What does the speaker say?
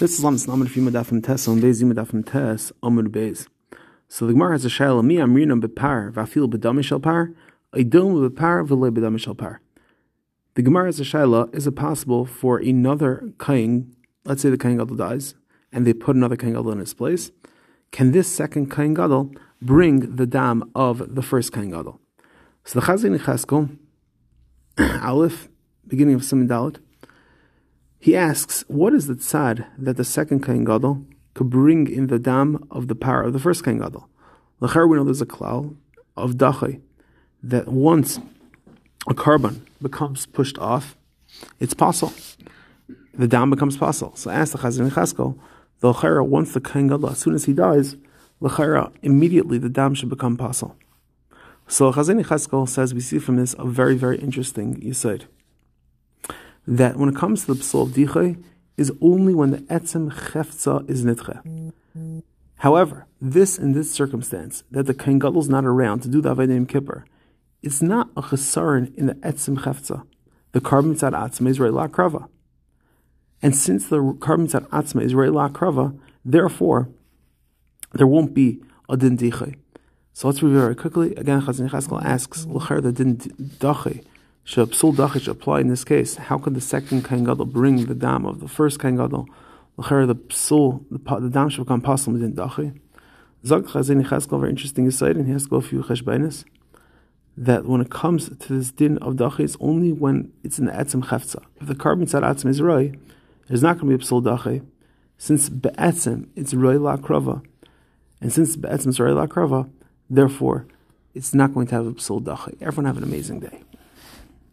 This is Lamas Namad Fima Dafim Tes on Beis Dafim Tes Amud Beis. So the Gemara has a shayla mi amrinam bepar vafil bedamishal par idom bepar v'le bedamishal par. The Gemara has a shayla: Is it possible for another kain, let's say the kain gadol dies, and they put another kain gadol in its place? Can this second kain gadol bring the dam of the first kain gadol? So the Chazin Cheskel, Aleph, beginning of Siman Dalet, he asks, what is the tzad that the second Kain Gadol could bring in the dam of the power of the first Kain Gadol? L'char we know there's a klal of dachay that once a korban becomes pushed off, it's possible. The dam becomes possible. So ask the Chazin Chaskel, the l'chara, once the Kain Gadol, as soon as he dies, l'chara, immediately the dam should become possible. So Chazin Chaskel says we see from this a very, very interesting yisaid that when it comes to the psul of dichay, is only when the etzem chefza is nitche. However, this in this circumstance, that the kain is not around to do the avodah kippur, it's not a chesaron in the etzem chefza. The korban tzad atzma is la krava. And since the korban tzad atzma is la krava, therefore, there won't be a din dichay. So let's review very quickly. Again, Chazon Chaskel asks, l'cher the din dachay should psul dachish apply in this case? How could the second kain gadol bring the dam of the first kain gadol? The psul, the, the dam should become possible within dachi. Zog Chazini Chazkel, very interesting insight, and he has to go a few cheshbainis. That when it comes to this din of dachi, it's only when it's in the etzem chefza. If the korban tzad etzem is roi, there's not going to be a psul dachi. Since be'etzem, it's roi la. And since be'etzem is roi la therefore, it's not going to have a psul dachi. Everyone have an amazing day.